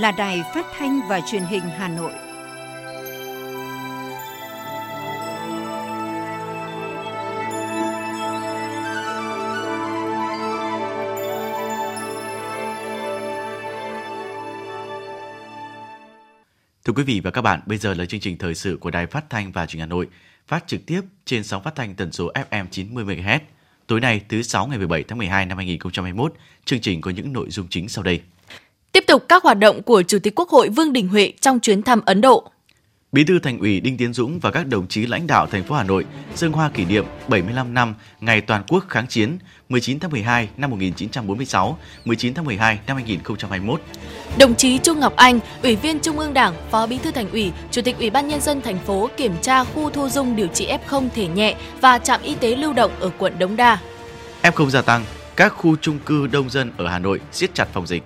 là Đài Phát thanh và Truyền hình Hà Nội. Thưa quý vị và các bạn, bây giờ là chương trình thời sự của Đài Phát thanh và Truyền hình Hà Nội, phát trực tiếp trên sóng phát thanh tần số FM 90 MHz. Tối nay, thứ sáu ngày 17 tháng 12 năm 2021, chương trình có những nội dung chính sau đây. Tiếp tục các hoạt động của Chủ tịch Quốc hội Vương Đình Huệ trong chuyến thăm Ấn Độ. Bí thư Thành ủy Đinh Tiến Dũng và các đồng chí lãnh đạo thành phố Hà Nội dâng hoa kỷ niệm 75 năm ngày toàn quốc kháng chiến 19 tháng 12 năm 1946, 19 tháng 12 năm 2021. Đồng chí Trung Ngọc Anh, Ủy viên Trung ương Đảng, Phó Bí thư Thành ủy, Chủ tịch Ủy ban nhân dân thành phố kiểm tra khu thu dung điều trị F0 thể nhẹ và trạm y tế lưu động ở quận Đống Đa. F0 gia tăng, các khu chung cư đông dân ở Hà Nội siết chặt phòng dịch.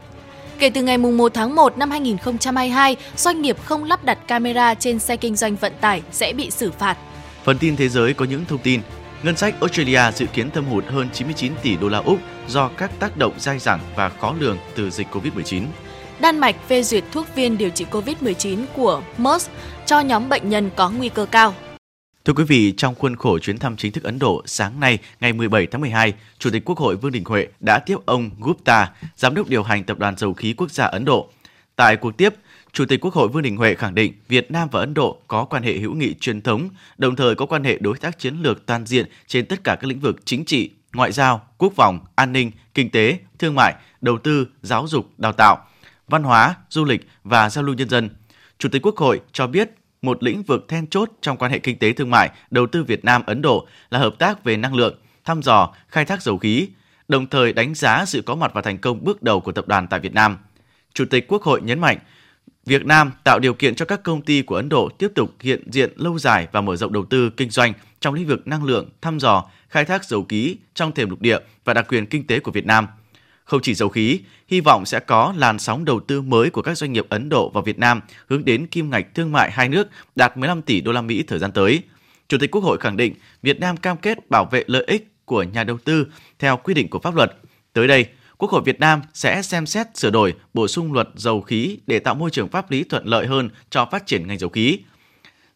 Kể từ ngày 1 tháng 1 năm 2022, doanh nghiệp không lắp đặt camera trên xe kinh doanh vận tải sẽ bị xử phạt. Phần tin thế giới có những thông tin. Ngân sách Australia dự kiến thâm hụt hơn 99 tỷ đô la Úc do các tác động dai dẳng và khó lường từ dịch Covid-19. Đan Mạch phê duyệt thuốc viên điều trị COVID-19 của Merck cho nhóm bệnh nhân có nguy cơ cao. Thưa quý vị, trong khuôn khổ chuyến thăm chính thức Ấn Độ, sáng nay, ngày 17 tháng 12, Chủ tịch Quốc hội Vương Đình Huệ đã tiếp ông Gupta, Giám đốc điều hành Tập đoàn Dầu khí Quốc gia Ấn Độ. Tại cuộc tiếp, Chủ tịch Quốc hội Vương Đình Huệ khẳng định Việt Nam và Ấn Độ có quan hệ hữu nghị truyền thống, đồng thời có quan hệ đối tác chiến lược toàn diện trên tất cả các lĩnh vực chính trị, ngoại giao, quốc phòng, an ninh, kinh tế, thương mại, đầu tư, giáo dục, đào tạo, văn hóa, du lịch và giao lưu nhân dân. Chủ tịch Quốc hội cho biết một lĩnh vực then chốt trong quan hệ kinh tế thương mại, đầu tư Việt Nam Ấn Độ là hợp tác về năng lượng, thăm dò, khai thác dầu khí, đồng thời đánh giá sự có mặt và thành công bước đầu của tập đoàn tại Việt Nam. Chủ tịch Quốc hội nhấn mạnh, Việt Nam tạo điều kiện cho các công ty của Ấn Độ tiếp tục hiện diện lâu dài và mở rộng đầu tư kinh doanh trong lĩnh vực năng lượng, thăm dò, khai thác dầu khí trong thềm lục địa và đặc quyền kinh tế của Việt Nam – không chỉ dầu khí, hy vọng sẽ có làn sóng đầu tư mới của các doanh nghiệp Ấn Độ vào Việt Nam hướng đến kim ngạch thương mại hai nước đạt 15 tỷ đô la Mỹ thời gian tới. Chủ tịch Quốc hội khẳng định Việt Nam cam kết bảo vệ lợi ích của nhà đầu tư theo quy định của pháp luật. Tới đây, Quốc hội Việt Nam sẽ xem xét sửa đổi, bổ sung luật dầu khí để tạo môi trường pháp lý thuận lợi hơn cho phát triển ngành dầu khí.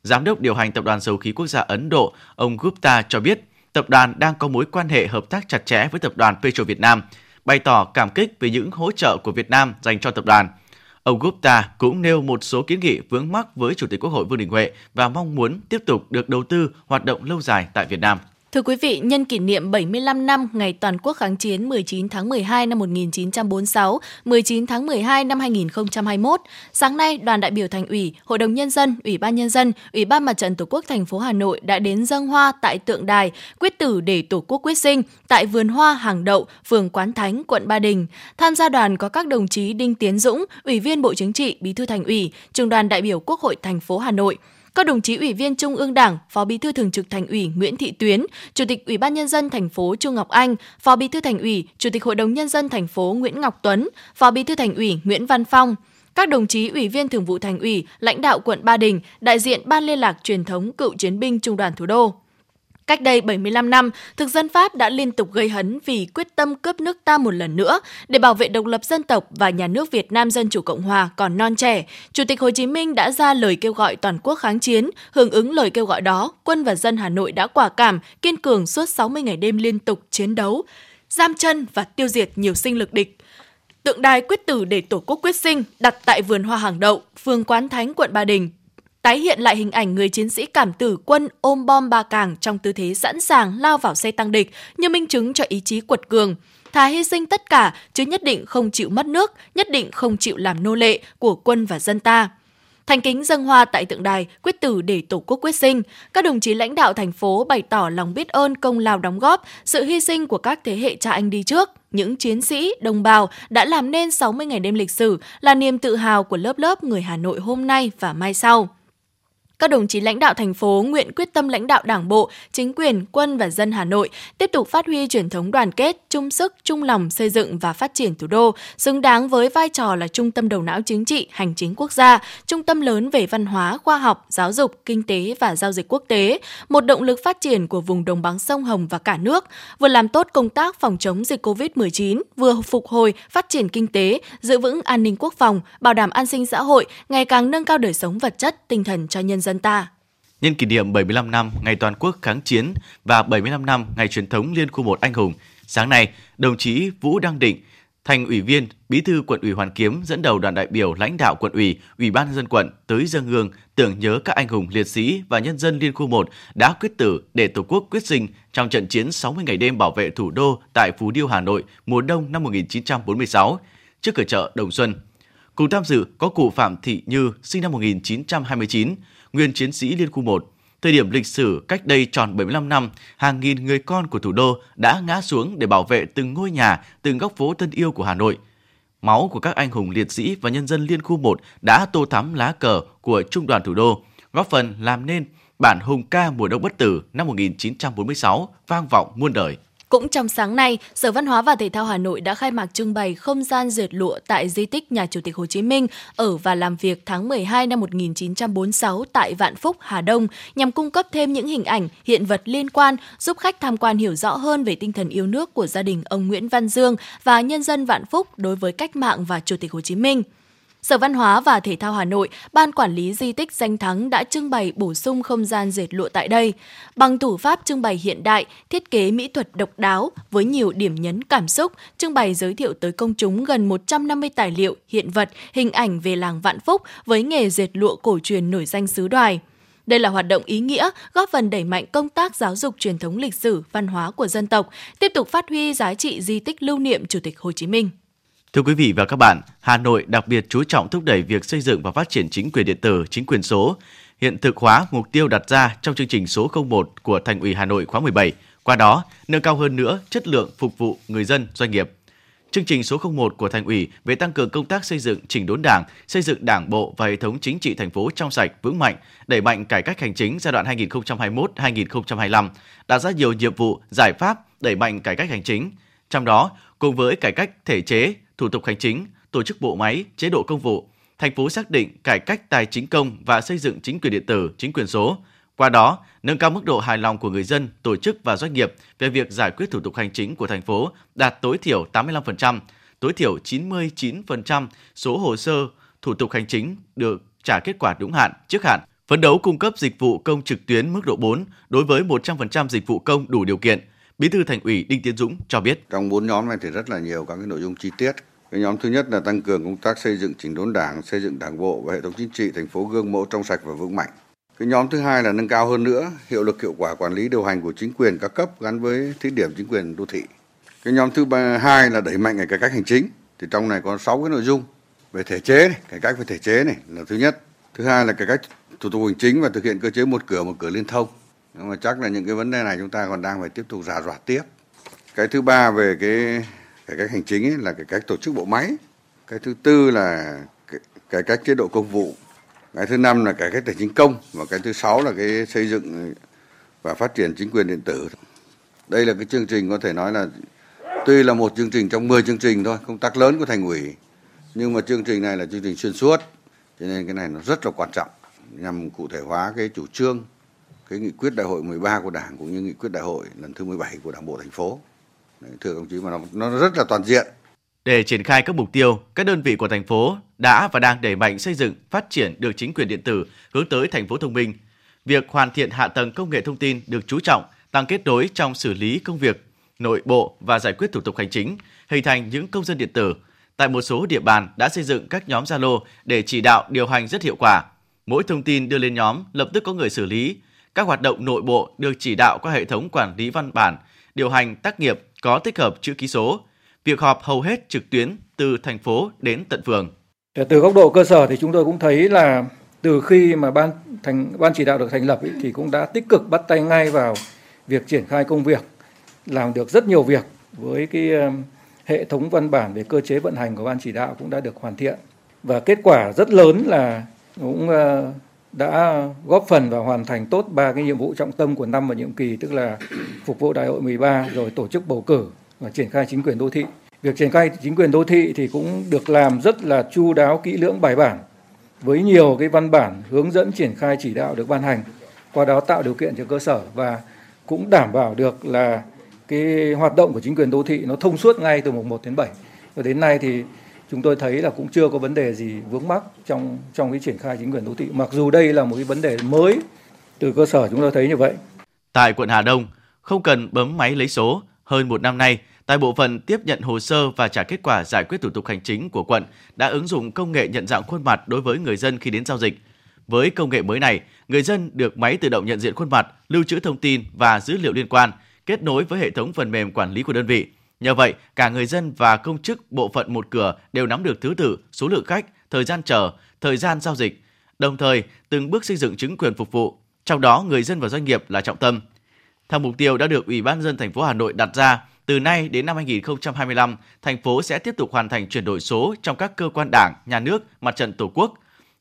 Giám đốc điều hành Tập đoàn Dầu khí Quốc gia Ấn Độ, ông Gupta cho biết, tập đoàn đang có mối quan hệ hợp tác chặt chẽ với Tập đoàn Petro Việt Nam – bày tỏ cảm kích về những hỗ trợ của Việt Nam dành cho tập đoàn. Ông Gupta cũng nêu một số kiến nghị vướng mắc với Chủ tịch Quốc hội Vương Đình Huệ và mong muốn tiếp tục được đầu tư hoạt động lâu dài tại Việt Nam. Thưa quý vị, nhân kỷ niệm 75 năm ngày toàn quốc kháng chiến 19 tháng 12 năm 1946, 19 tháng 12 năm 2021, sáng nay đoàn đại biểu Thành ủy, Hội đồng nhân dân, Ủy ban nhân dân, Ủy ban Mặt trận Tổ quốc thành phố Hà Nội đã đến dâng hoa tại tượng đài quyết tử để Tổ quốc quyết sinh tại vườn hoa Hàng Đậu, phường Quán Thánh, quận Ba Đình. Tham gia đoàn có các đồng chí Đinh Tiến Dũng, Ủy viên Bộ Chính trị, Bí thư Thành ủy, Trường đoàn đại biểu Quốc hội thành phố Hà Nội, các đồng chí Ủy viên Trung ương Đảng, Phó Bí thư Thường trực Thành ủy Nguyễn Thị Tuyến, Chủ tịch Ủy ban nhân dân thành phố Trung Ngọc Anh, Phó Bí thư Thành ủy, Chủ tịch Hội đồng nhân dân thành phố Nguyễn Ngọc Tuấn, Phó Bí thư Thành ủy Nguyễn Văn Phong, các đồng chí ủy viên thường vụ thành ủy, lãnh đạo quận Ba Đình, đại diện Ban liên lạc truyền thống cựu chiến binh Trung đoàn Thủ đô. Cách đây 75 năm, thực dân Pháp đã liên tục gây hấn vì quyết tâm cướp nước ta một lần nữa để bảo vệ độc lập dân tộc và nhà nước Việt Nam Dân Chủ Cộng Hòa còn non trẻ. Chủ tịch Hồ Chí Minh đã ra lời kêu gọi toàn quốc kháng chiến. Hưởng ứng lời kêu gọi đó, quân và dân Hà Nội đã quả cảm, kiên cường suốt 60 ngày đêm liên tục chiến đấu, giam chân và tiêu diệt nhiều sinh lực địch. Tượng đài quyết tử để Tổ quốc quyết sinh đặt tại vườn hoa hàng đậu, phường Quán Thánh, quận Ba Đình tái hiện lại hình ảnh người chiến sĩ cảm tử quân ôm bom ba càng trong tư thế sẵn sàng lao vào xe tăng địch như minh chứng cho ý chí quật cường. Thà hy sinh tất cả, chứ nhất định không chịu mất nước, nhất định không chịu làm nô lệ của quân và dân ta. Thành kính dâng hoa tại tượng đài, quyết tử để Tổ quốc quyết sinh. Các đồng chí lãnh đạo thành phố bày tỏ lòng biết ơn công lao đóng góp, sự hy sinh của các thế hệ cha anh đi trước. Những chiến sĩ, đồng bào đã làm nên 60 ngày đêm lịch sử là niềm tự hào của lớp lớp người Hà Nội hôm nay và mai sau. Các đồng chí lãnh đạo thành phố nguyện quyết tâm lãnh đạo Đảng bộ, chính quyền, quân và dân Hà Nội tiếp tục phát huy truyền thống đoàn kết, chung sức, chung lòng xây dựng và phát triển thủ đô, xứng đáng với vai trò là trung tâm đầu não chính trị, hành chính quốc gia, trung tâm lớn về văn hóa, khoa học, giáo dục, kinh tế và giao dịch quốc tế, một động lực phát triển của vùng đồng bằng sông Hồng và cả nước, vừa làm tốt công tác phòng chống dịch COVID-19, vừa phục hồi, phát triển kinh tế, giữ vững an ninh quốc phòng, bảo đảm an sinh xã hội, ngày càng nâng cao đời sống vật chất, tinh thần cho nhân dân ta. Nhân kỷ niệm 75 năm ngày toàn quốc kháng chiến và 75 năm ngày truyền thống Liên khu 1 anh hùng, sáng nay, đồng chí Vũ Đăng Định, thành ủy viên, bí thư quận ủy Hoàn Kiếm dẫn đầu đoàn đại biểu lãnh đạo quận ủy, ủy ban nhân dân quận tới dân hương tưởng nhớ các anh hùng liệt sĩ và nhân dân liên khu 1 đã quyết tử để Tổ quốc quyết sinh trong trận chiến 60 ngày đêm bảo vệ thủ đô tại Phú Điêu, Hà Nội mùa đông năm 1946 trước cửa chợ Đồng Xuân. Cùng tham dự có cụ Phạm Thị Như, sinh năm 1929, nguyên chiến sĩ Liên khu 1. Thời điểm lịch sử cách đây tròn 75 năm, hàng nghìn người con của thủ đô đã ngã xuống để bảo vệ từng ngôi nhà, từng góc phố thân yêu của Hà Nội. Máu của các anh hùng liệt sĩ và nhân dân Liên khu 1 đã tô thắm lá cờ của Trung đoàn thủ đô, góp phần làm nên bản hùng ca mùa đông bất tử năm 1946 vang vọng muôn đời. Cũng trong sáng nay, Sở Văn hóa và Thể thao Hà Nội đã khai mạc trưng bày không gian dệt lụa tại di tích nhà Chủ tịch Hồ Chí Minh ở và làm việc tháng 12 năm 1946 tại Vạn Phúc, Hà Đông nhằm cung cấp thêm những hình ảnh, hiện vật liên quan giúp khách tham quan hiểu rõ hơn về tinh thần yêu nước của gia đình ông Nguyễn Văn Dương và nhân dân Vạn Phúc đối với cách mạng và Chủ tịch Hồ Chí Minh. Sở Văn hóa và Thể thao Hà Nội, Ban Quản lý Di tích Danh Thắng đã trưng bày bổ sung không gian dệt lụa tại đây. Bằng thủ pháp trưng bày hiện đại, thiết kế mỹ thuật độc đáo với nhiều điểm nhấn cảm xúc, trưng bày giới thiệu tới công chúng gần 150 tài liệu, hiện vật, hình ảnh về làng Vạn Phúc với nghề dệt lụa cổ truyền nổi danh xứ đoài. Đây là hoạt động ý nghĩa, góp phần đẩy mạnh công tác giáo dục truyền thống lịch sử, văn hóa của dân tộc, tiếp tục phát huy giá trị di tích lưu niệm Chủ tịch Hồ Chí Minh. Thưa quý vị và các bạn, Hà Nội đặc biệt chú trọng thúc đẩy việc xây dựng và phát triển chính quyền điện tử, chính quyền số, hiện thực hóa mục tiêu đặt ra trong chương trình số 01 của Thành ủy Hà Nội khóa 17. Qua đó, nâng cao hơn nữa chất lượng phục vụ người dân, doanh nghiệp. Chương trình số 01 của Thành ủy về tăng cường công tác xây dựng chỉnh đốn Đảng, xây dựng Đảng bộ và hệ thống chính trị thành phố trong sạch, vững mạnh, đẩy mạnh cải cách hành chính giai đoạn 2021-2025, đặt ra nhiều nhiệm vụ, giải pháp đẩy mạnh cải cách hành chính. Trong đó, cùng với cải cách thể chế, thủ tục hành chính, tổ chức bộ máy, chế độ công vụ, thành phố xác định cải cách tài chính công và xây dựng chính quyền điện tử, chính quyền số. Qua đó, nâng cao mức độ hài lòng của người dân, tổ chức và doanh nghiệp về việc giải quyết thủ tục hành chính của thành phố đạt tối thiểu 85%, tối thiểu 99% số hồ sơ thủ tục hành chính được trả kết quả đúng hạn, trước hạn. Phấn đấu cung cấp dịch vụ công trực tuyến mức độ 4 đối với 100% dịch vụ công đủ điều kiện. Bí thư Thành ủy Đinh Tiến Dũng cho biết. Trong bốn nhóm này thì rất là nhiều các cái nội dung chi tiết cái nhóm thứ nhất là tăng cường công tác xây dựng chỉnh đốn đảng, xây dựng đảng bộ và hệ thống chính trị thành phố gương mẫu trong sạch và vững mạnh. Cái nhóm thứ hai là nâng cao hơn nữa hiệu lực hiệu quả quản lý điều hành của chính quyền các cấp gắn với thí điểm chính quyền đô thị. Cái nhóm thứ ba, hai là đẩy mạnh cải cách hành chính. Thì trong này có 6 cái nội dung về thể chế này, cải cách về thể chế này là thứ nhất. Thứ hai là cải cách thủ tục hành chính và thực hiện cơ chế một cửa một cửa liên thông. Nhưng mà chắc là những cái vấn đề này chúng ta còn đang phải tiếp tục giả soát tiếp. Cái thứ ba về cái cải cách hành chính ấy là cải cách tổ chức bộ máy. Cái thứ tư là cải cách chế độ công vụ. Cái thứ năm là cải cách tài chính công. Và cái thứ sáu là cái xây dựng và phát triển chính quyền điện tử. Đây là cái chương trình có thể nói là, tuy là một chương trình trong 10 chương trình thôi, công tác lớn của thành ủy, nhưng mà chương trình này là chương trình xuyên suốt. Cho nên cái này nó rất là quan trọng, nhằm cụ thể hóa cái chủ trương, cái nghị quyết đại hội 13 của Đảng cũng như nghị quyết đại hội lần thứ 17 của Đảng bộ thành phố thưa đồng chí mà nó, nó rất là toàn diện. Để triển khai các mục tiêu, các đơn vị của thành phố đã và đang đẩy mạnh xây dựng, phát triển được chính quyền điện tử hướng tới thành phố thông minh. Việc hoàn thiện hạ tầng công nghệ thông tin được chú trọng, tăng kết nối trong xử lý công việc, nội bộ và giải quyết thủ tục hành chính, hình thành những công dân điện tử. Tại một số địa bàn đã xây dựng các nhóm Zalo để chỉ đạo điều hành rất hiệu quả. Mỗi thông tin đưa lên nhóm lập tức có người xử lý. Các hoạt động nội bộ được chỉ đạo qua hệ thống quản lý văn bản, điều hành tác nghiệp có tích hợp chữ ký số. Việc họp hầu hết trực tuyến từ thành phố đến tận phường. Ờ, từ góc độ cơ sở thì chúng tôi cũng thấy là từ khi mà ban thành ban chỉ đạo được thành lập ý, thì cũng đã tích cực bắt tay ngay vào việc triển khai công việc, làm được rất nhiều việc với cái ờ, hệ thống văn bản về cơ chế vận hành của ban chỉ đạo cũng đã được hoàn thiện và kết quả rất lớn là cũng ờ, đã góp phần và hoàn thành tốt ba cái nhiệm vụ trọng tâm của năm và nhiệm kỳ, tức là phục vụ đại hội 13 rồi tổ chức bầu cử và triển khai chính quyền đô thị. Việc triển khai chính quyền đô thị thì cũng được làm rất là chu đáo, kỹ lưỡng, bài bản, với nhiều cái văn bản hướng dẫn triển khai chỉ đạo được ban hành, qua đó tạo điều kiện cho cơ sở và cũng đảm bảo được là cái hoạt động của chính quyền đô thị nó thông suốt ngay từ mùng 1 đến 7. Và đến nay thì chúng tôi thấy là cũng chưa có vấn đề gì vướng mắc trong trong cái triển khai chính quyền đô thị mặc dù đây là một cái vấn đề mới từ cơ sở chúng tôi thấy như vậy. Tại quận Hà Đông, không cần bấm máy lấy số, hơn một năm nay, tại bộ phận tiếp nhận hồ sơ và trả kết quả giải quyết thủ tục hành chính của quận đã ứng dụng công nghệ nhận dạng khuôn mặt đối với người dân khi đến giao dịch. Với công nghệ mới này, người dân được máy tự động nhận diện khuôn mặt, lưu trữ thông tin và dữ liệu liên quan, kết nối với hệ thống phần mềm quản lý của đơn vị. Nhờ vậy, cả người dân và công chức bộ phận một cửa đều nắm được thứ tự, số lượng khách, thời gian chờ, thời gian giao dịch, đồng thời từng bước xây dựng chứng quyền phục vụ, trong đó người dân và doanh nghiệp là trọng tâm. Theo mục tiêu đã được Ủy ban dân thành phố Hà Nội đặt ra, từ nay đến năm 2025, thành phố sẽ tiếp tục hoàn thành chuyển đổi số trong các cơ quan đảng, nhà nước, mặt trận tổ quốc,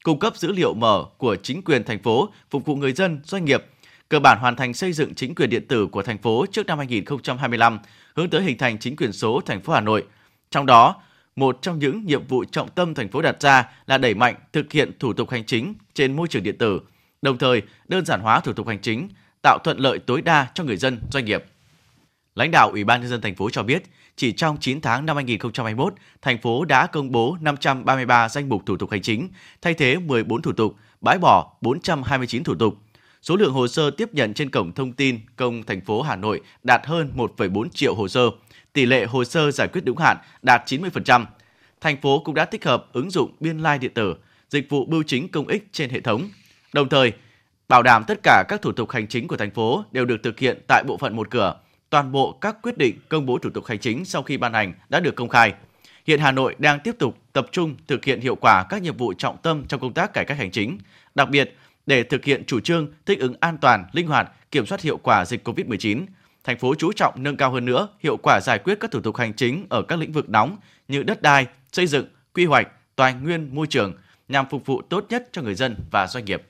cung cấp dữ liệu mở của chính quyền thành phố phục vụ người dân, doanh nghiệp, cơ bản hoàn thành xây dựng chính quyền điện tử của thành phố trước năm 2025, hướng tới hình thành chính quyền số thành phố Hà Nội. Trong đó, một trong những nhiệm vụ trọng tâm thành phố đặt ra là đẩy mạnh thực hiện thủ tục hành chính trên môi trường điện tử, đồng thời đơn giản hóa thủ tục hành chính, tạo thuận lợi tối đa cho người dân, doanh nghiệp. Lãnh đạo Ủy ban nhân dân thành phố cho biết, chỉ trong 9 tháng năm 2021, thành phố đã công bố 533 danh mục thủ tục hành chính, thay thế 14 thủ tục, bãi bỏ 429 thủ tục. Số lượng hồ sơ tiếp nhận trên cổng thông tin công thành phố Hà Nội đạt hơn 1,4 triệu hồ sơ. Tỷ lệ hồ sơ giải quyết đúng hạn đạt 90%. Thành phố cũng đã tích hợp ứng dụng biên lai điện tử, dịch vụ bưu chính công ích trên hệ thống. Đồng thời, bảo đảm tất cả các thủ tục hành chính của thành phố đều được thực hiện tại bộ phận một cửa. Toàn bộ các quyết định công bố thủ tục hành chính sau khi ban hành đã được công khai. Hiện Hà Nội đang tiếp tục tập trung thực hiện hiệu quả các nhiệm vụ trọng tâm trong công tác cải cách hành chính. Đặc biệt, để thực hiện chủ trương thích ứng an toàn, linh hoạt, kiểm soát hiệu quả dịch COVID-19, thành phố chú trọng nâng cao hơn nữa hiệu quả giải quyết các thủ tục hành chính ở các lĩnh vực nóng như đất đai, xây dựng, quy hoạch, tài nguyên, môi trường nhằm phục vụ tốt nhất cho người dân và doanh nghiệp.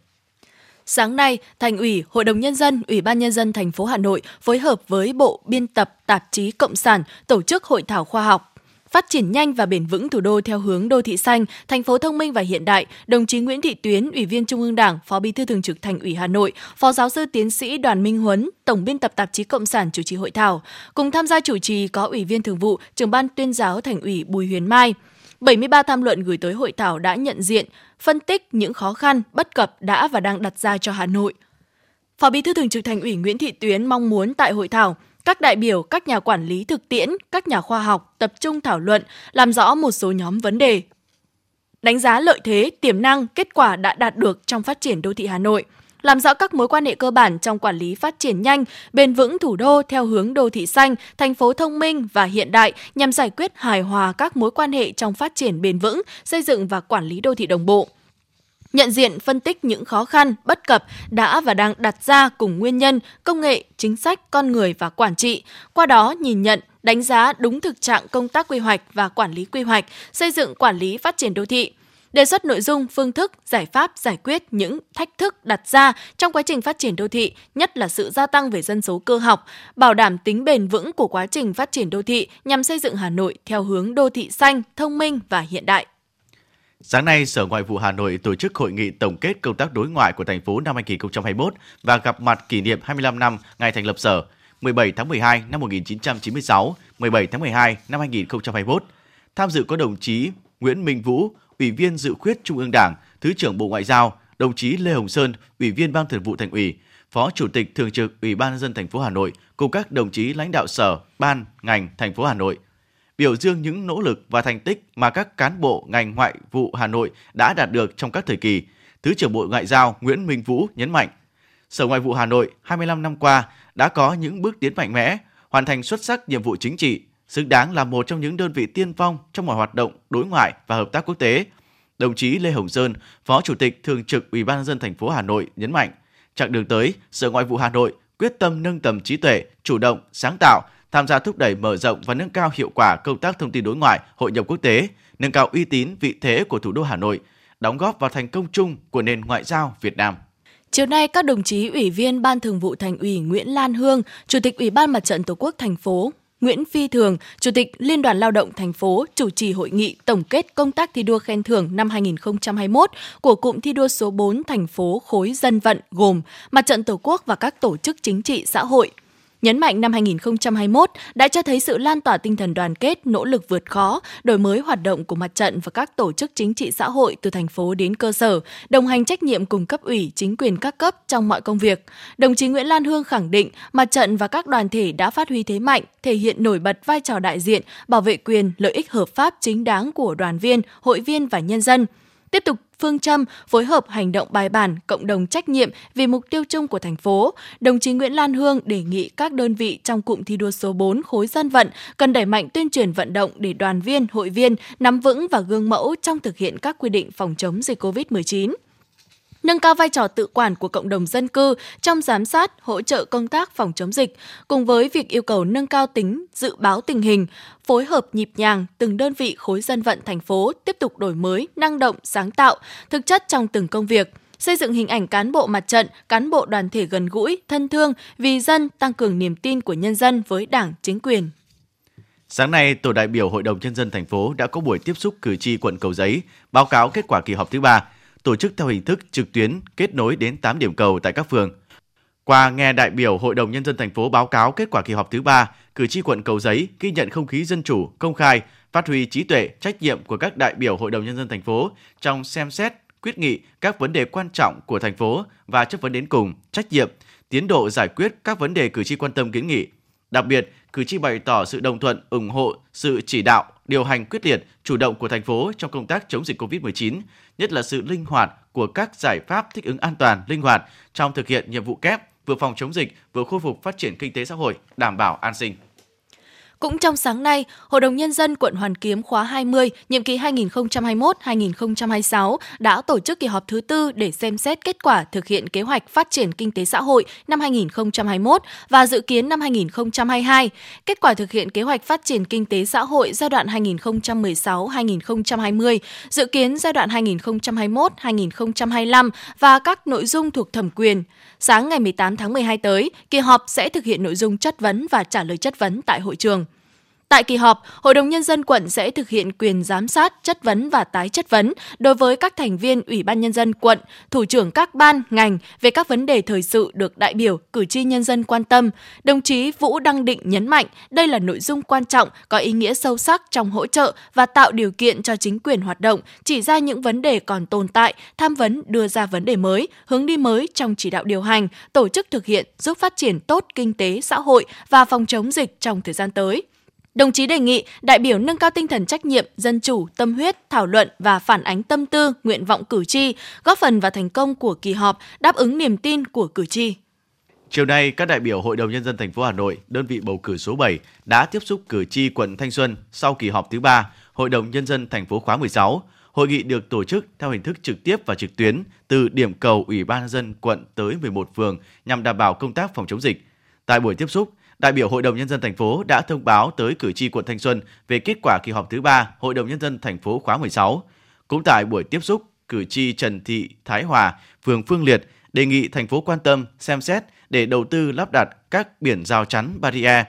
Sáng nay, Thành ủy, Hội đồng nhân dân, Ủy ban nhân dân thành phố Hà Nội phối hợp với Bộ Biên tập Tạp chí Cộng sản tổ chức hội thảo khoa học Phát triển nhanh và bền vững thủ đô theo hướng đô thị xanh, thành phố thông minh và hiện đại, đồng chí Nguyễn Thị Tuyến, Ủy viên Trung ương Đảng, Phó Bí thư Thường trực Thành ủy Hà Nội, Phó giáo sư tiến sĩ Đoàn Minh Huấn, Tổng biên tập tạp chí Cộng sản chủ trì hội thảo. Cùng tham gia chủ trì có Ủy viên Thường vụ, Trưởng ban Tuyên giáo Thành ủy Bùi Huyền Mai. 73 tham luận gửi tới hội thảo đã nhận diện, phân tích những khó khăn, bất cập đã và đang đặt ra cho Hà Nội. Phó Bí thư Thường trực Thành ủy Nguyễn Thị Tuyến mong muốn tại hội thảo, các đại biểu, các nhà quản lý thực tiễn, các nhà khoa học tập trung thảo luận, làm rõ một số nhóm vấn đề. Đánh giá lợi thế, tiềm năng, kết quả đã đạt được trong phát triển đô thị Hà Nội, làm rõ các mối quan hệ cơ bản trong quản lý phát triển nhanh, bền vững thủ đô theo hướng đô thị xanh, thành phố thông minh và hiện đại nhằm giải quyết hài hòa các mối quan hệ trong phát triển bền vững, xây dựng và quản lý đô thị đồng bộ nhận diện phân tích những khó khăn, bất cập đã và đang đặt ra cùng nguyên nhân, công nghệ, chính sách, con người và quản trị, qua đó nhìn nhận, đánh giá đúng thực trạng công tác quy hoạch và quản lý quy hoạch, xây dựng quản lý phát triển đô thị đề xuất nội dung, phương thức, giải pháp giải quyết những thách thức đặt ra trong quá trình phát triển đô thị, nhất là sự gia tăng về dân số cơ học, bảo đảm tính bền vững của quá trình phát triển đô thị nhằm xây dựng Hà Nội theo hướng đô thị xanh, thông minh và hiện đại. Sáng nay, Sở Ngoại vụ Hà Nội tổ chức hội nghị tổng kết công tác đối ngoại của thành phố năm 2021 và gặp mặt kỷ niệm 25 năm ngày thành lập Sở 17 tháng 12 năm 1996, 17 tháng 12 năm 2021. Tham dự có đồng chí Nguyễn Minh Vũ, Ủy viên Dự khuyết Trung ương Đảng, Thứ trưởng Bộ Ngoại giao, đồng chí Lê Hồng Sơn, Ủy viên Ban Thường vụ Thành ủy, Phó Chủ tịch Thường trực Ủy ban nhân dân thành phố Hà Nội cùng các đồng chí lãnh đạo sở, ban, ngành thành phố Hà Nội biểu dương những nỗ lực và thành tích mà các cán bộ ngành ngoại vụ Hà Nội đã đạt được trong các thời kỳ. Thứ trưởng Bộ Ngoại giao Nguyễn Minh Vũ nhấn mạnh, Sở Ngoại vụ Hà Nội 25 năm qua đã có những bước tiến mạnh mẽ, hoàn thành xuất sắc nhiệm vụ chính trị, xứng đáng là một trong những đơn vị tiên phong trong mọi hoạt động đối ngoại và hợp tác quốc tế. Đồng chí Lê Hồng Sơn, Phó Chủ tịch Thường trực Ủy ban nhân dân thành phố Hà Nội nhấn mạnh, chặng đường tới, Sở Ngoại vụ Hà Nội quyết tâm nâng tầm trí tuệ, chủ động, sáng tạo, tham gia thúc đẩy mở rộng và nâng cao hiệu quả công tác thông tin đối ngoại, hội nhập quốc tế, nâng cao uy tín vị thế của thủ đô Hà Nội, đóng góp vào thành công chung của nền ngoại giao Việt Nam. Chiều nay, các đồng chí Ủy viên Ban Thường vụ Thành ủy Nguyễn Lan Hương, Chủ tịch Ủy ban Mặt trận Tổ quốc thành phố Nguyễn Phi Thường, Chủ tịch Liên đoàn Lao động thành phố chủ trì hội nghị tổng kết công tác thi đua khen thưởng năm 2021 của cụm thi đua số 4 thành phố khối dân vận gồm Mặt trận Tổ quốc và các tổ chức chính trị xã hội – Nhấn mạnh năm 2021 đã cho thấy sự lan tỏa tinh thần đoàn kết, nỗ lực vượt khó, đổi mới hoạt động của mặt trận và các tổ chức chính trị xã hội từ thành phố đến cơ sở, đồng hành trách nhiệm cùng cấp ủy, chính quyền các cấp trong mọi công việc. Đồng chí Nguyễn Lan Hương khẳng định mặt trận và các đoàn thể đã phát huy thế mạnh, thể hiện nổi bật vai trò đại diện, bảo vệ quyền, lợi ích hợp pháp chính đáng của đoàn viên, hội viên và nhân dân tiếp tục phương châm phối hợp hành động bài bản, cộng đồng trách nhiệm vì mục tiêu chung của thành phố, đồng chí Nguyễn Lan Hương đề nghị các đơn vị trong cụm thi đua số 4 khối dân vận cần đẩy mạnh tuyên truyền vận động để đoàn viên, hội viên nắm vững và gương mẫu trong thực hiện các quy định phòng chống dịch COVID-19 nâng cao vai trò tự quản của cộng đồng dân cư trong giám sát, hỗ trợ công tác phòng chống dịch, cùng với việc yêu cầu nâng cao tính dự báo tình hình, phối hợp nhịp nhàng từng đơn vị khối dân vận thành phố tiếp tục đổi mới, năng động, sáng tạo, thực chất trong từng công việc xây dựng hình ảnh cán bộ mặt trận, cán bộ đoàn thể gần gũi, thân thương, vì dân, tăng cường niềm tin của nhân dân với Đảng, chính quyền. Sáng nay, tổ đại biểu Hội đồng nhân dân thành phố đã có buổi tiếp xúc cử tri quận Cầu Giấy, báo cáo kết quả kỳ họp thứ ba tổ chức theo hình thức trực tuyến kết nối đến 8 điểm cầu tại các phường. Qua nghe đại biểu Hội đồng Nhân dân thành phố báo cáo kết quả kỳ họp thứ ba, cử tri quận Cầu Giấy ghi nhận không khí dân chủ, công khai, phát huy trí tuệ, trách nhiệm của các đại biểu Hội đồng Nhân dân thành phố trong xem xét, quyết nghị các vấn đề quan trọng của thành phố và chất vấn đến cùng, trách nhiệm, tiến độ giải quyết các vấn đề cử tri quan tâm kiến nghị. Đặc biệt, cử tri bày tỏ sự đồng thuận, ủng hộ sự chỉ đạo, điều hành quyết liệt, chủ động của thành phố trong công tác chống dịch COVID-19, nhất là sự linh hoạt của các giải pháp thích ứng an toàn, linh hoạt trong thực hiện nhiệm vụ kép vừa phòng chống dịch, vừa khôi phục phát triển kinh tế xã hội, đảm bảo an sinh. Cũng trong sáng nay, Hội đồng Nhân dân quận Hoàn Kiếm khóa 20, nhiệm kỳ 2021-2026 đã tổ chức kỳ họp thứ tư để xem xét kết quả thực hiện kế hoạch phát triển kinh tế xã hội năm 2021 và dự kiến năm 2022, kết quả thực hiện kế hoạch phát triển kinh tế xã hội giai đoạn 2016-2020, dự kiến giai đoạn 2021-2025 và các nội dung thuộc thẩm quyền. Sáng ngày 18 tháng 12 tới, kỳ họp sẽ thực hiện nội dung chất vấn và trả lời chất vấn tại hội trường. Tại kỳ họp, Hội đồng Nhân dân quận sẽ thực hiện quyền giám sát, chất vấn và tái chất vấn đối với các thành viên Ủy ban Nhân dân quận, thủ trưởng các ban, ngành về các vấn đề thời sự được đại biểu, cử tri nhân dân quan tâm. Đồng chí Vũ Đăng Định nhấn mạnh đây là nội dung quan trọng, có ý nghĩa sâu sắc trong hỗ trợ và tạo điều kiện cho chính quyền hoạt động, chỉ ra những vấn đề còn tồn tại, tham vấn đưa ra vấn đề mới, hướng đi mới trong chỉ đạo điều hành, tổ chức thực hiện giúp phát triển tốt kinh tế, xã hội và phòng chống dịch trong thời gian tới. Đồng chí đề nghị đại biểu nâng cao tinh thần trách nhiệm, dân chủ, tâm huyết, thảo luận và phản ánh tâm tư, nguyện vọng cử tri, góp phần vào thành công của kỳ họp, đáp ứng niềm tin của cử tri. Chiều nay, các đại biểu Hội đồng nhân dân thành phố Hà Nội, đơn vị bầu cử số 7 đã tiếp xúc cử tri quận Thanh Xuân sau kỳ họp thứ 3 Hội đồng nhân dân thành phố khóa 16. Hội nghị được tổ chức theo hình thức trực tiếp và trực tuyến từ điểm cầu Ủy ban nhân dân quận tới 11 phường nhằm đảm bảo công tác phòng chống dịch. Tại buổi tiếp xúc, đại biểu Hội đồng nhân dân thành phố đã thông báo tới cử tri quận Thanh Xuân về kết quả kỳ họp thứ ba Hội đồng nhân dân thành phố khóa 16. Cũng tại buổi tiếp xúc, cử tri Trần Thị Thái Hòa, phường Phương Liệt đề nghị thành phố quan tâm xem xét để đầu tư lắp đặt các biển rào chắn barrier,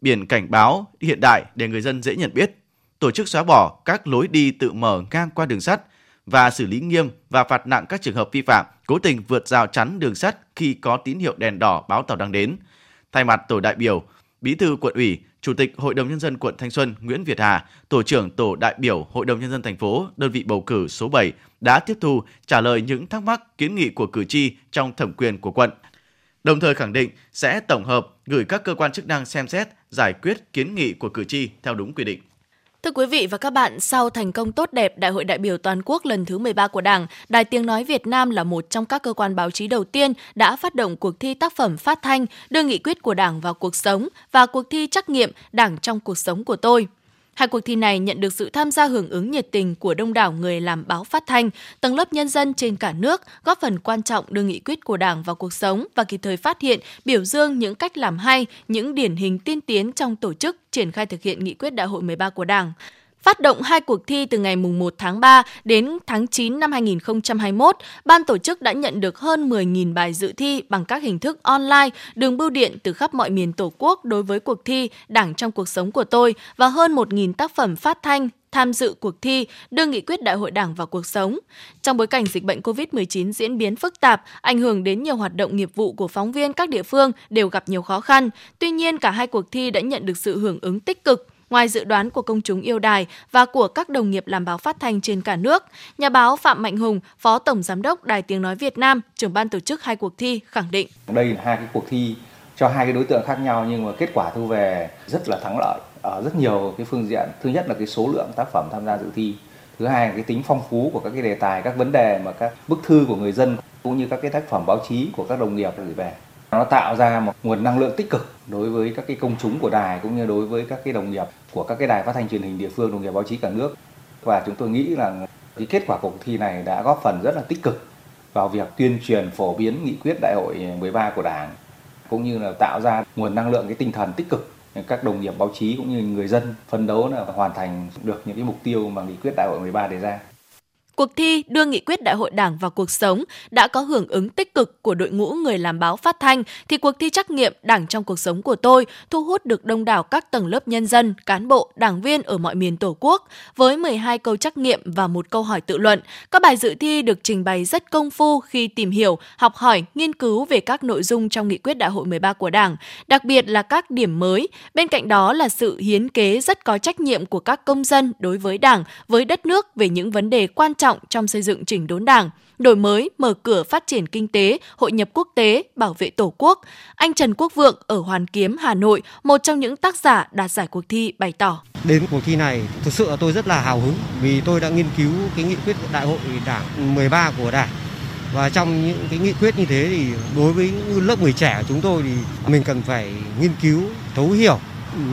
biển cảnh báo hiện đại để người dân dễ nhận biết, tổ chức xóa bỏ các lối đi tự mở ngang qua đường sắt và xử lý nghiêm và phạt nặng các trường hợp vi phạm cố tình vượt rào chắn đường sắt khi có tín hiệu đèn đỏ báo tàu đang đến – Thay mặt tổ đại biểu, Bí thư quận ủy, Chủ tịch Hội đồng nhân dân quận Thanh Xuân Nguyễn Việt Hà, tổ trưởng tổ đại biểu Hội đồng nhân dân thành phố, đơn vị bầu cử số 7 đã tiếp thu trả lời những thắc mắc kiến nghị của cử tri trong thẩm quyền của quận. Đồng thời khẳng định sẽ tổng hợp gửi các cơ quan chức năng xem xét giải quyết kiến nghị của cử tri theo đúng quy định. Thưa quý vị và các bạn, sau thành công tốt đẹp Đại hội đại biểu toàn quốc lần thứ 13 của Đảng, Đài Tiếng Nói Việt Nam là một trong các cơ quan báo chí đầu tiên đã phát động cuộc thi tác phẩm phát thanh đưa nghị quyết của Đảng vào cuộc sống và cuộc thi trắc nghiệm Đảng trong cuộc sống của tôi. Hai cuộc thi này nhận được sự tham gia hưởng ứng nhiệt tình của đông đảo người làm báo phát thanh, tầng lớp nhân dân trên cả nước, góp phần quan trọng đưa nghị quyết của Đảng vào cuộc sống và kịp thời phát hiện, biểu dương những cách làm hay, những điển hình tiên tiến trong tổ chức triển khai thực hiện nghị quyết đại hội 13 của Đảng. Phát động hai cuộc thi từ ngày 1 tháng 3 đến tháng 9 năm 2021, ban tổ chức đã nhận được hơn 10.000 bài dự thi bằng các hình thức online, đường bưu điện từ khắp mọi miền Tổ quốc đối với cuộc thi Đảng trong cuộc sống của tôi và hơn 1.000 tác phẩm phát thanh, tham dự cuộc thi đưa nghị quyết đại hội đảng vào cuộc sống. Trong bối cảnh dịch bệnh COVID-19 diễn biến phức tạp, ảnh hưởng đến nhiều hoạt động nghiệp vụ của phóng viên các địa phương đều gặp nhiều khó khăn. Tuy nhiên, cả hai cuộc thi đã nhận được sự hưởng ứng tích cực. Ngoài dự đoán của công chúng yêu đài và của các đồng nghiệp làm báo phát thanh trên cả nước, nhà báo Phạm Mạnh Hùng, Phó Tổng Giám đốc Đài Tiếng Nói Việt Nam, trưởng ban tổ chức hai cuộc thi, khẳng định. Đây là hai cái cuộc thi cho hai cái đối tượng khác nhau nhưng mà kết quả thu về rất là thắng lợi. Ở rất nhiều cái phương diện. Thứ nhất là cái số lượng tác phẩm tham gia dự thi. Thứ hai là cái tính phong phú của các cái đề tài các vấn đề mà các bức thư của người dân cũng như các cái tác phẩm báo chí của các đồng nghiệp gửi về nó tạo ra một nguồn năng lượng tích cực đối với các cái công chúng của đài cũng như đối với các cái đồng nghiệp của các cái đài phát thanh truyền hình địa phương, đồng nghiệp báo chí cả nước và chúng tôi nghĩ là cái kết quả cuộc thi này đã góp phần rất là tích cực vào việc tuyên truyền phổ biến nghị quyết đại hội 13 của đảng, cũng như là tạo ra nguồn năng lượng, cái tinh thần tích cực các đồng nghiệp báo chí cũng như người dân phấn đấu là hoàn thành được những cái mục tiêu mà nghị quyết đại hội 13 đề ra. Cuộc thi đưa nghị quyết đại hội đảng vào cuộc sống đã có hưởng ứng tích cực của đội ngũ người làm báo phát thanh thì cuộc thi trắc nghiệm Đảng trong cuộc sống của tôi thu hút được đông đảo các tầng lớp nhân dân, cán bộ, đảng viên ở mọi miền Tổ quốc với 12 câu trắc nghiệm và một câu hỏi tự luận. Các bài dự thi được trình bày rất công phu khi tìm hiểu, học hỏi, nghiên cứu về các nội dung trong nghị quyết đại hội 13 của Đảng, đặc biệt là các điểm mới. Bên cạnh đó là sự hiến kế rất có trách nhiệm của các công dân đối với Đảng, với đất nước về những vấn đề quan trọng trọng trong xây dựng chỉnh đốn đảng, đổi mới, mở cửa phát triển kinh tế, hội nhập quốc tế, bảo vệ Tổ quốc. Anh Trần Quốc Vượng ở Hoàn Kiếm, Hà Nội, một trong những tác giả đạt giải cuộc thi bày tỏ. Đến cuộc thi này, thực sự tôi rất là hào hứng vì tôi đã nghiên cứu cái nghị quyết đại hội đảng 13 của đảng và trong những cái nghị quyết như thế thì đối với lớp người trẻ của chúng tôi thì mình cần phải nghiên cứu thấu hiểu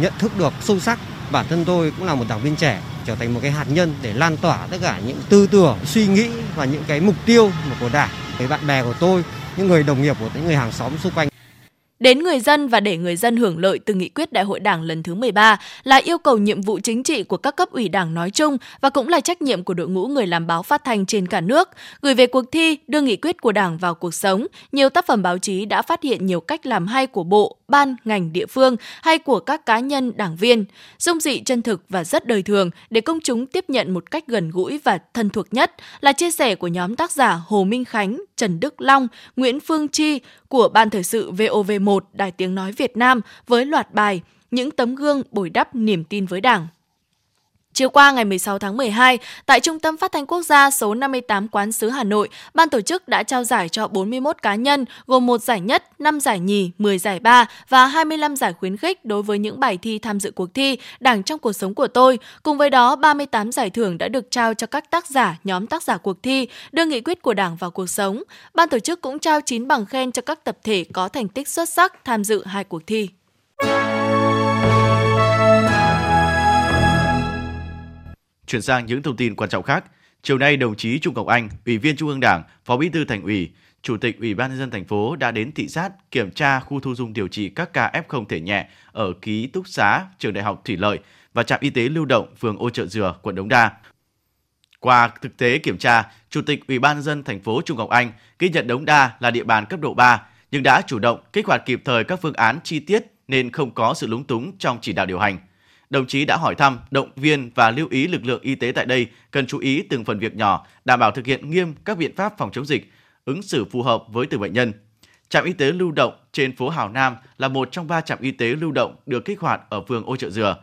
nhận thức được sâu sắc bản thân tôi cũng là một đảng viên trẻ trở thành một cái hạt nhân để lan tỏa tất cả những tư tưởng, suy nghĩ và những cái mục tiêu của Đảng với bạn bè của tôi, những người đồng nghiệp của những người hàng xóm xung quanh. Đến người dân và để người dân hưởng lợi từ nghị quyết đại hội đảng lần thứ 13 là yêu cầu nhiệm vụ chính trị của các cấp ủy đảng nói chung và cũng là trách nhiệm của đội ngũ người làm báo phát thanh trên cả nước. Gửi về cuộc thi đưa nghị quyết của đảng vào cuộc sống, nhiều tác phẩm báo chí đã phát hiện nhiều cách làm hay của bộ, ban, ngành địa phương hay của các cá nhân đảng viên, dung dị chân thực và rất đời thường để công chúng tiếp nhận một cách gần gũi và thân thuộc nhất là chia sẻ của nhóm tác giả Hồ Minh Khánh, Trần Đức Long, Nguyễn Phương Chi của Ban Thời sự VOV1 Đài Tiếng Nói Việt Nam với loạt bài Những tấm gương bồi đắp niềm tin với Đảng. Chiều qua ngày 16 tháng 12, tại Trung tâm Phát thanh Quốc gia số 58 Quán sứ Hà Nội, ban tổ chức đã trao giải cho 41 cá nhân, gồm một giải nhất, 5 giải nhì, 10 giải ba và 25 giải khuyến khích đối với những bài thi tham dự cuộc thi Đảng trong cuộc sống của tôi. Cùng với đó, 38 giải thưởng đã được trao cho các tác giả, nhóm tác giả cuộc thi, đưa nghị quyết của Đảng vào cuộc sống. Ban tổ chức cũng trao 9 bằng khen cho các tập thể có thành tích xuất sắc tham dự hai cuộc thi. Chuyển sang những thông tin quan trọng khác. Chiều nay, đồng chí Trung Ngọc Anh, Ủy viên Trung ương Đảng, Phó Bí thư Thành ủy, Chủ tịch Ủy ban nhân dân thành phố đã đến thị sát kiểm tra khu thu dung điều trị các ca F0 thể nhẹ ở ký túc xá trường Đại học Thủy Lợi và trạm y tế lưu động phường Ô Trợ Dừa, quận Đống Đa. Qua thực tế kiểm tra, Chủ tịch Ủy ban nhân dân thành phố Trung Ngọc Anh ghi nhận Đống Đa là địa bàn cấp độ 3 nhưng đã chủ động kích hoạt kịp thời các phương án chi tiết nên không có sự lúng túng trong chỉ đạo điều hành đồng chí đã hỏi thăm, động viên và lưu ý lực lượng y tế tại đây cần chú ý từng phần việc nhỏ, đảm bảo thực hiện nghiêm các biện pháp phòng chống dịch, ứng xử phù hợp với từng bệnh nhân. Trạm y tế lưu động trên phố Hào Nam là một trong ba trạm y tế lưu động được kích hoạt ở phường Ô Trợ Dừa.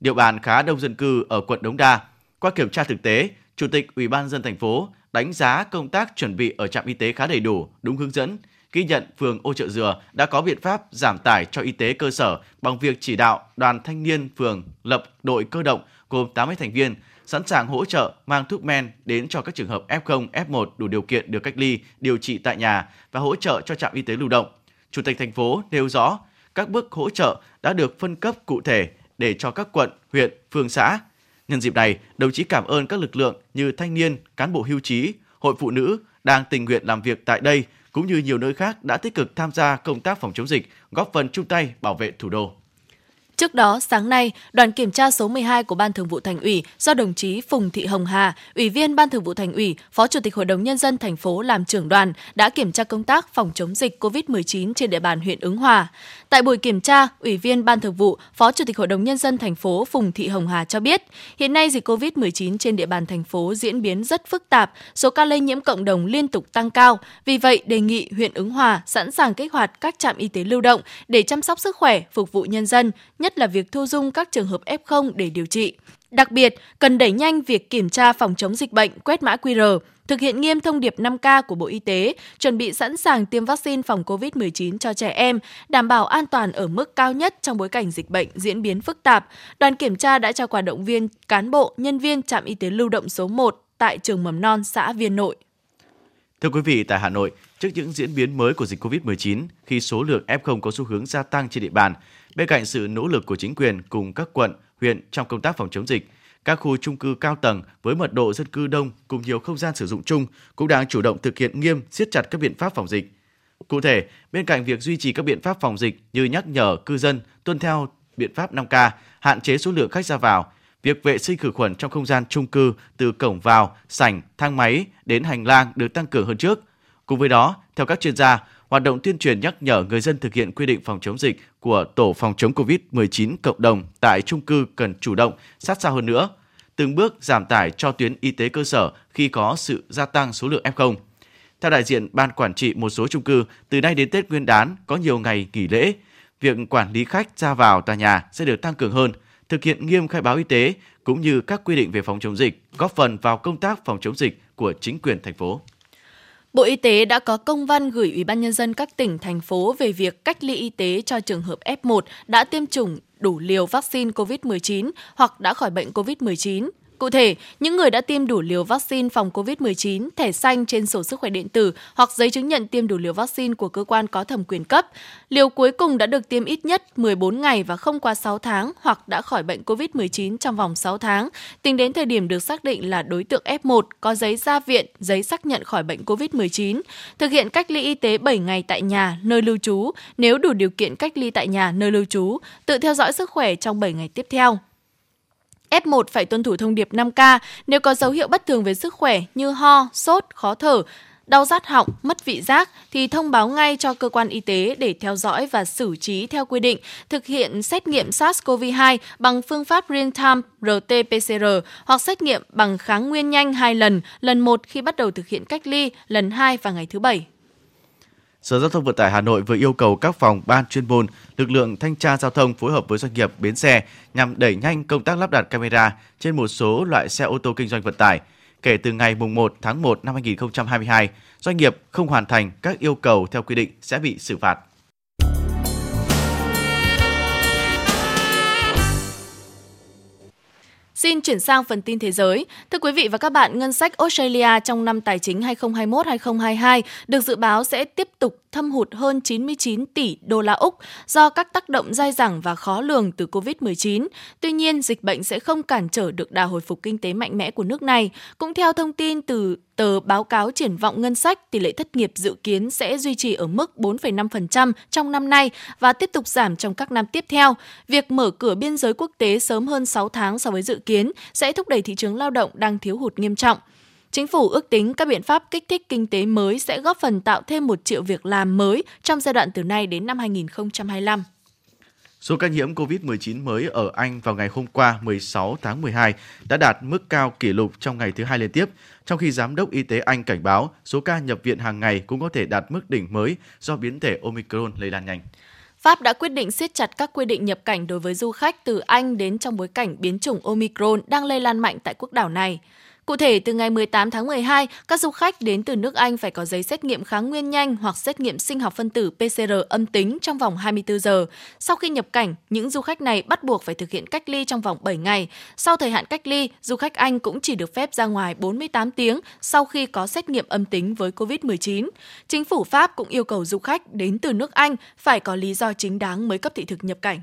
Địa bàn khá đông dân cư ở quận Đống Đa. Qua kiểm tra thực tế, Chủ tịch Ủy ban dân thành phố đánh giá công tác chuẩn bị ở trạm y tế khá đầy đủ, đúng hướng dẫn, ghi nhận phường Ô Trợ Dừa đã có biện pháp giảm tải cho y tế cơ sở bằng việc chỉ đạo đoàn thanh niên phường lập đội cơ động gồm 80 thành viên sẵn sàng hỗ trợ mang thuốc men đến cho các trường hợp F0, F1 đủ điều kiện được cách ly, điều trị tại nhà và hỗ trợ cho trạm y tế lưu động. Chủ tịch thành phố nêu rõ các bước hỗ trợ đã được phân cấp cụ thể để cho các quận, huyện, phường xã. Nhân dịp này, đồng chí cảm ơn các lực lượng như thanh niên, cán bộ hưu trí, hội phụ nữ đang tình nguyện làm việc tại đây cũng như nhiều nơi khác đã tích cực tham gia công tác phòng chống dịch, góp phần chung tay bảo vệ thủ đô. Trước đó, sáng nay, đoàn kiểm tra số 12 của Ban Thường vụ Thành ủy do đồng chí Phùng Thị Hồng Hà, Ủy viên Ban Thường vụ Thành ủy, Phó Chủ tịch Hội đồng Nhân dân thành phố làm trưởng đoàn đã kiểm tra công tác phòng chống dịch COVID-19 trên địa bàn huyện Ứng Hòa. Tại buổi kiểm tra, Ủy viên Ban Thường vụ, Phó Chủ tịch Hội đồng Nhân dân thành phố Phùng Thị Hồng Hà cho biết, hiện nay dịch COVID-19 trên địa bàn thành phố diễn biến rất phức tạp, số ca lây nhiễm cộng đồng liên tục tăng cao. Vì vậy, đề nghị huyện Ứng Hòa sẵn sàng kích hoạt các trạm y tế lưu động để chăm sóc sức khỏe, phục vụ nhân dân, nhất là việc thu dung các trường hợp F0 để điều trị. Đặc biệt, cần đẩy nhanh việc kiểm tra phòng chống dịch bệnh, quét mã QR, thực hiện nghiêm thông điệp 5K của Bộ Y tế, chuẩn bị sẵn sàng tiêm vaccine phòng COVID-19 cho trẻ em, đảm bảo an toàn ở mức cao nhất trong bối cảnh dịch bệnh diễn biến phức tạp. Đoàn kiểm tra đã trao quà động viên cán bộ, nhân viên trạm y tế lưu động số 1 tại trường mầm non xã Viên Nội. Thưa quý vị, tại Hà Nội, trước những diễn biến mới của dịch COVID-19, khi số lượng F0 có xu hướng gia tăng trên địa bàn, bên cạnh sự nỗ lực của chính quyền cùng các quận, huyện trong công tác phòng chống dịch, các khu trung cư cao tầng với mật độ dân cư đông cùng nhiều không gian sử dụng chung cũng đang chủ động thực hiện nghiêm siết chặt các biện pháp phòng dịch. Cụ thể, bên cạnh việc duy trì các biện pháp phòng dịch như nhắc nhở cư dân tuân theo biện pháp 5K, hạn chế số lượng khách ra vào, việc vệ sinh khử khuẩn trong không gian chung cư từ cổng vào, sảnh, thang máy đến hành lang được tăng cường hơn trước. Cùng với đó, theo các chuyên gia, hoạt động tuyên truyền nhắc nhở người dân thực hiện quy định phòng chống dịch của tổ phòng chống COVID-19 cộng đồng tại chung cư cần chủ động, sát sao hơn nữa, từng bước giảm tải cho tuyến y tế cơ sở khi có sự gia tăng số lượng F0. Theo đại diện ban quản trị một số chung cư, từ nay đến Tết Nguyên đán có nhiều ngày nghỉ lễ, việc quản lý khách ra vào tòa nhà sẽ được tăng cường hơn, thực hiện nghiêm khai báo y tế cũng như các quy định về phòng chống dịch, góp phần vào công tác phòng chống dịch của chính quyền thành phố. Bộ Y tế đã có công văn gửi Ủy ban Nhân dân các tỉnh, thành phố về việc cách ly y tế cho trường hợp F1 đã tiêm chủng đủ liều vaccine COVID-19 hoặc đã khỏi bệnh COVID-19 Cụ thể, những người đã tiêm đủ liều vaccine phòng COVID-19, thẻ xanh trên sổ sức khỏe điện tử hoặc giấy chứng nhận tiêm đủ liều vaccine của cơ quan có thẩm quyền cấp, liều cuối cùng đã được tiêm ít nhất 14 ngày và không quá 6 tháng hoặc đã khỏi bệnh COVID-19 trong vòng 6 tháng, tính đến thời điểm được xác định là đối tượng F1 có giấy ra viện, giấy xác nhận khỏi bệnh COVID-19, thực hiện cách ly y tế 7 ngày tại nhà, nơi lưu trú, nếu đủ điều kiện cách ly tại nhà, nơi lưu trú, tự theo dõi sức khỏe trong 7 ngày tiếp theo. F1 phải tuân thủ thông điệp 5K nếu có dấu hiệu bất thường về sức khỏe như ho, sốt, khó thở, đau rát họng, mất vị giác thì thông báo ngay cho cơ quan y tế để theo dõi và xử trí theo quy định, thực hiện xét nghiệm SARS-CoV-2 bằng phương pháp real-time RT-PCR hoặc xét nghiệm bằng kháng nguyên nhanh hai lần, lần một khi bắt đầu thực hiện cách ly, lần hai vào ngày thứ Bảy. Sở Giao thông Vận tải Hà Nội vừa yêu cầu các phòng ban chuyên môn, lực lượng thanh tra giao thông phối hợp với doanh nghiệp bến xe nhằm đẩy nhanh công tác lắp đặt camera trên một số loại xe ô tô kinh doanh vận tải. Kể từ ngày 1 tháng 1 năm 2022, doanh nghiệp không hoàn thành các yêu cầu theo quy định sẽ bị xử phạt. Xin chuyển sang phần tin thế giới. Thưa quý vị và các bạn, ngân sách Australia trong năm tài chính 2021-2022 được dự báo sẽ tiếp tục thâm hụt hơn 99 tỷ đô la Úc do các tác động dai dẳng và khó lường từ COVID-19. Tuy nhiên, dịch bệnh sẽ không cản trở được đà hồi phục kinh tế mạnh mẽ của nước này. Cũng theo thông tin từ tờ báo cáo triển vọng ngân sách, tỷ lệ thất nghiệp dự kiến sẽ duy trì ở mức 4,5% trong năm nay và tiếp tục giảm trong các năm tiếp theo. Việc mở cửa biên giới quốc tế sớm hơn 6 tháng so với dự kiến sẽ thúc đẩy thị trường lao động đang thiếu hụt nghiêm trọng. Chính phủ ước tính các biện pháp kích thích kinh tế mới sẽ góp phần tạo thêm một triệu việc làm mới trong giai đoạn từ nay đến năm 2025. Số ca nhiễm COVID-19 mới ở Anh vào ngày hôm qua 16 tháng 12 đã đạt mức cao kỷ lục trong ngày thứ hai liên tiếp, trong khi Giám đốc Y tế Anh cảnh báo số ca nhập viện hàng ngày cũng có thể đạt mức đỉnh mới do biến thể Omicron lây lan nhanh. Pháp đã quyết định siết chặt các quy định nhập cảnh đối với du khách từ Anh đến trong bối cảnh biến chủng Omicron đang lây lan mạnh tại quốc đảo này. Cụ thể, từ ngày 18 tháng 12, các du khách đến từ nước Anh phải có giấy xét nghiệm kháng nguyên nhanh hoặc xét nghiệm sinh học phân tử PCR âm tính trong vòng 24 giờ. Sau khi nhập cảnh, những du khách này bắt buộc phải thực hiện cách ly trong vòng 7 ngày. Sau thời hạn cách ly, du khách Anh cũng chỉ được phép ra ngoài 48 tiếng sau khi có xét nghiệm âm tính với COVID-19. Chính phủ Pháp cũng yêu cầu du khách đến từ nước Anh phải có lý do chính đáng mới cấp thị thực nhập cảnh.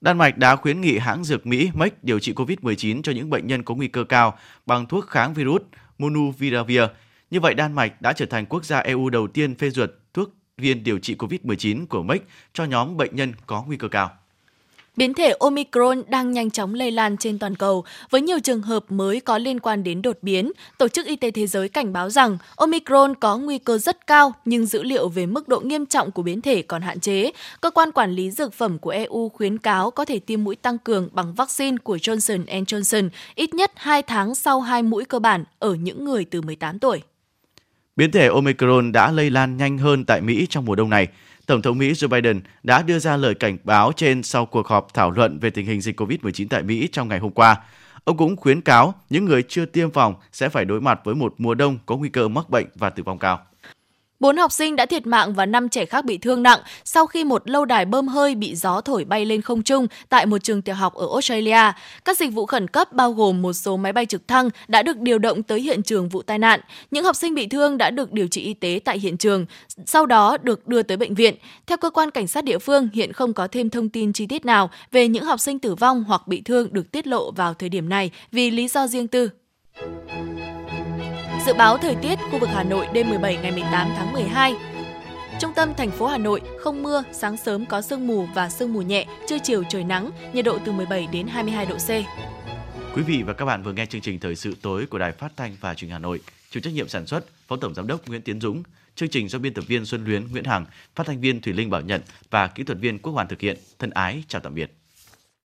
Đan Mạch đã khuyến nghị hãng dược Mỹ Merck điều trị COVID-19 cho những bệnh nhân có nguy cơ cao bằng thuốc kháng virus Monuviravir. Như vậy, Đan Mạch đã trở thành quốc gia EU đầu tiên phê duyệt thuốc viên điều trị COVID-19 của Merck cho nhóm bệnh nhân có nguy cơ cao. Biến thể Omicron đang nhanh chóng lây lan trên toàn cầu, với nhiều trường hợp mới có liên quan đến đột biến. Tổ chức Y tế Thế giới cảnh báo rằng Omicron có nguy cơ rất cao, nhưng dữ liệu về mức độ nghiêm trọng của biến thể còn hạn chế. Cơ quan quản lý dược phẩm của EU khuyến cáo có thể tiêm mũi tăng cường bằng vaccine của Johnson Johnson ít nhất 2 tháng sau hai mũi cơ bản ở những người từ 18 tuổi. Biến thể Omicron đã lây lan nhanh hơn tại Mỹ trong mùa đông này. Tổng thống Mỹ Joe Biden đã đưa ra lời cảnh báo trên sau cuộc họp thảo luận về tình hình dịch COVID-19 tại Mỹ trong ngày hôm qua. Ông cũng khuyến cáo những người chưa tiêm phòng sẽ phải đối mặt với một mùa đông có nguy cơ mắc bệnh và tử vong cao. Bốn học sinh đã thiệt mạng và năm trẻ khác bị thương nặng sau khi một lâu đài bơm hơi bị gió thổi bay lên không trung tại một trường tiểu học ở Australia. Các dịch vụ khẩn cấp bao gồm một số máy bay trực thăng đã được điều động tới hiện trường vụ tai nạn. Những học sinh bị thương đã được điều trị y tế tại hiện trường, sau đó được đưa tới bệnh viện. Theo cơ quan cảnh sát địa phương, hiện không có thêm thông tin chi tiết nào về những học sinh tử vong hoặc bị thương được tiết lộ vào thời điểm này vì lý do riêng tư. Dự báo thời tiết khu vực Hà Nội đêm 17 ngày 18 tháng 12. Trung tâm thành phố Hà Nội không mưa, sáng sớm có sương mù và sương mù nhẹ, trưa chiều trời nắng, nhiệt độ từ 17 đến 22 độ C. Quý vị và các bạn vừa nghe chương trình thời sự tối của Đài Phát thanh và Truyền hình Hà Nội. Chịu trách nhiệm sản xuất Phó Tổng giám đốc Nguyễn Tiến Dũng, chương trình do biên tập viên Xuân Luyến, Nguyễn Hằng, phát thanh viên Thủy Linh Bảo Nhận và kỹ thuật viên Quốc Hoàn thực hiện. Thân ái chào tạm biệt.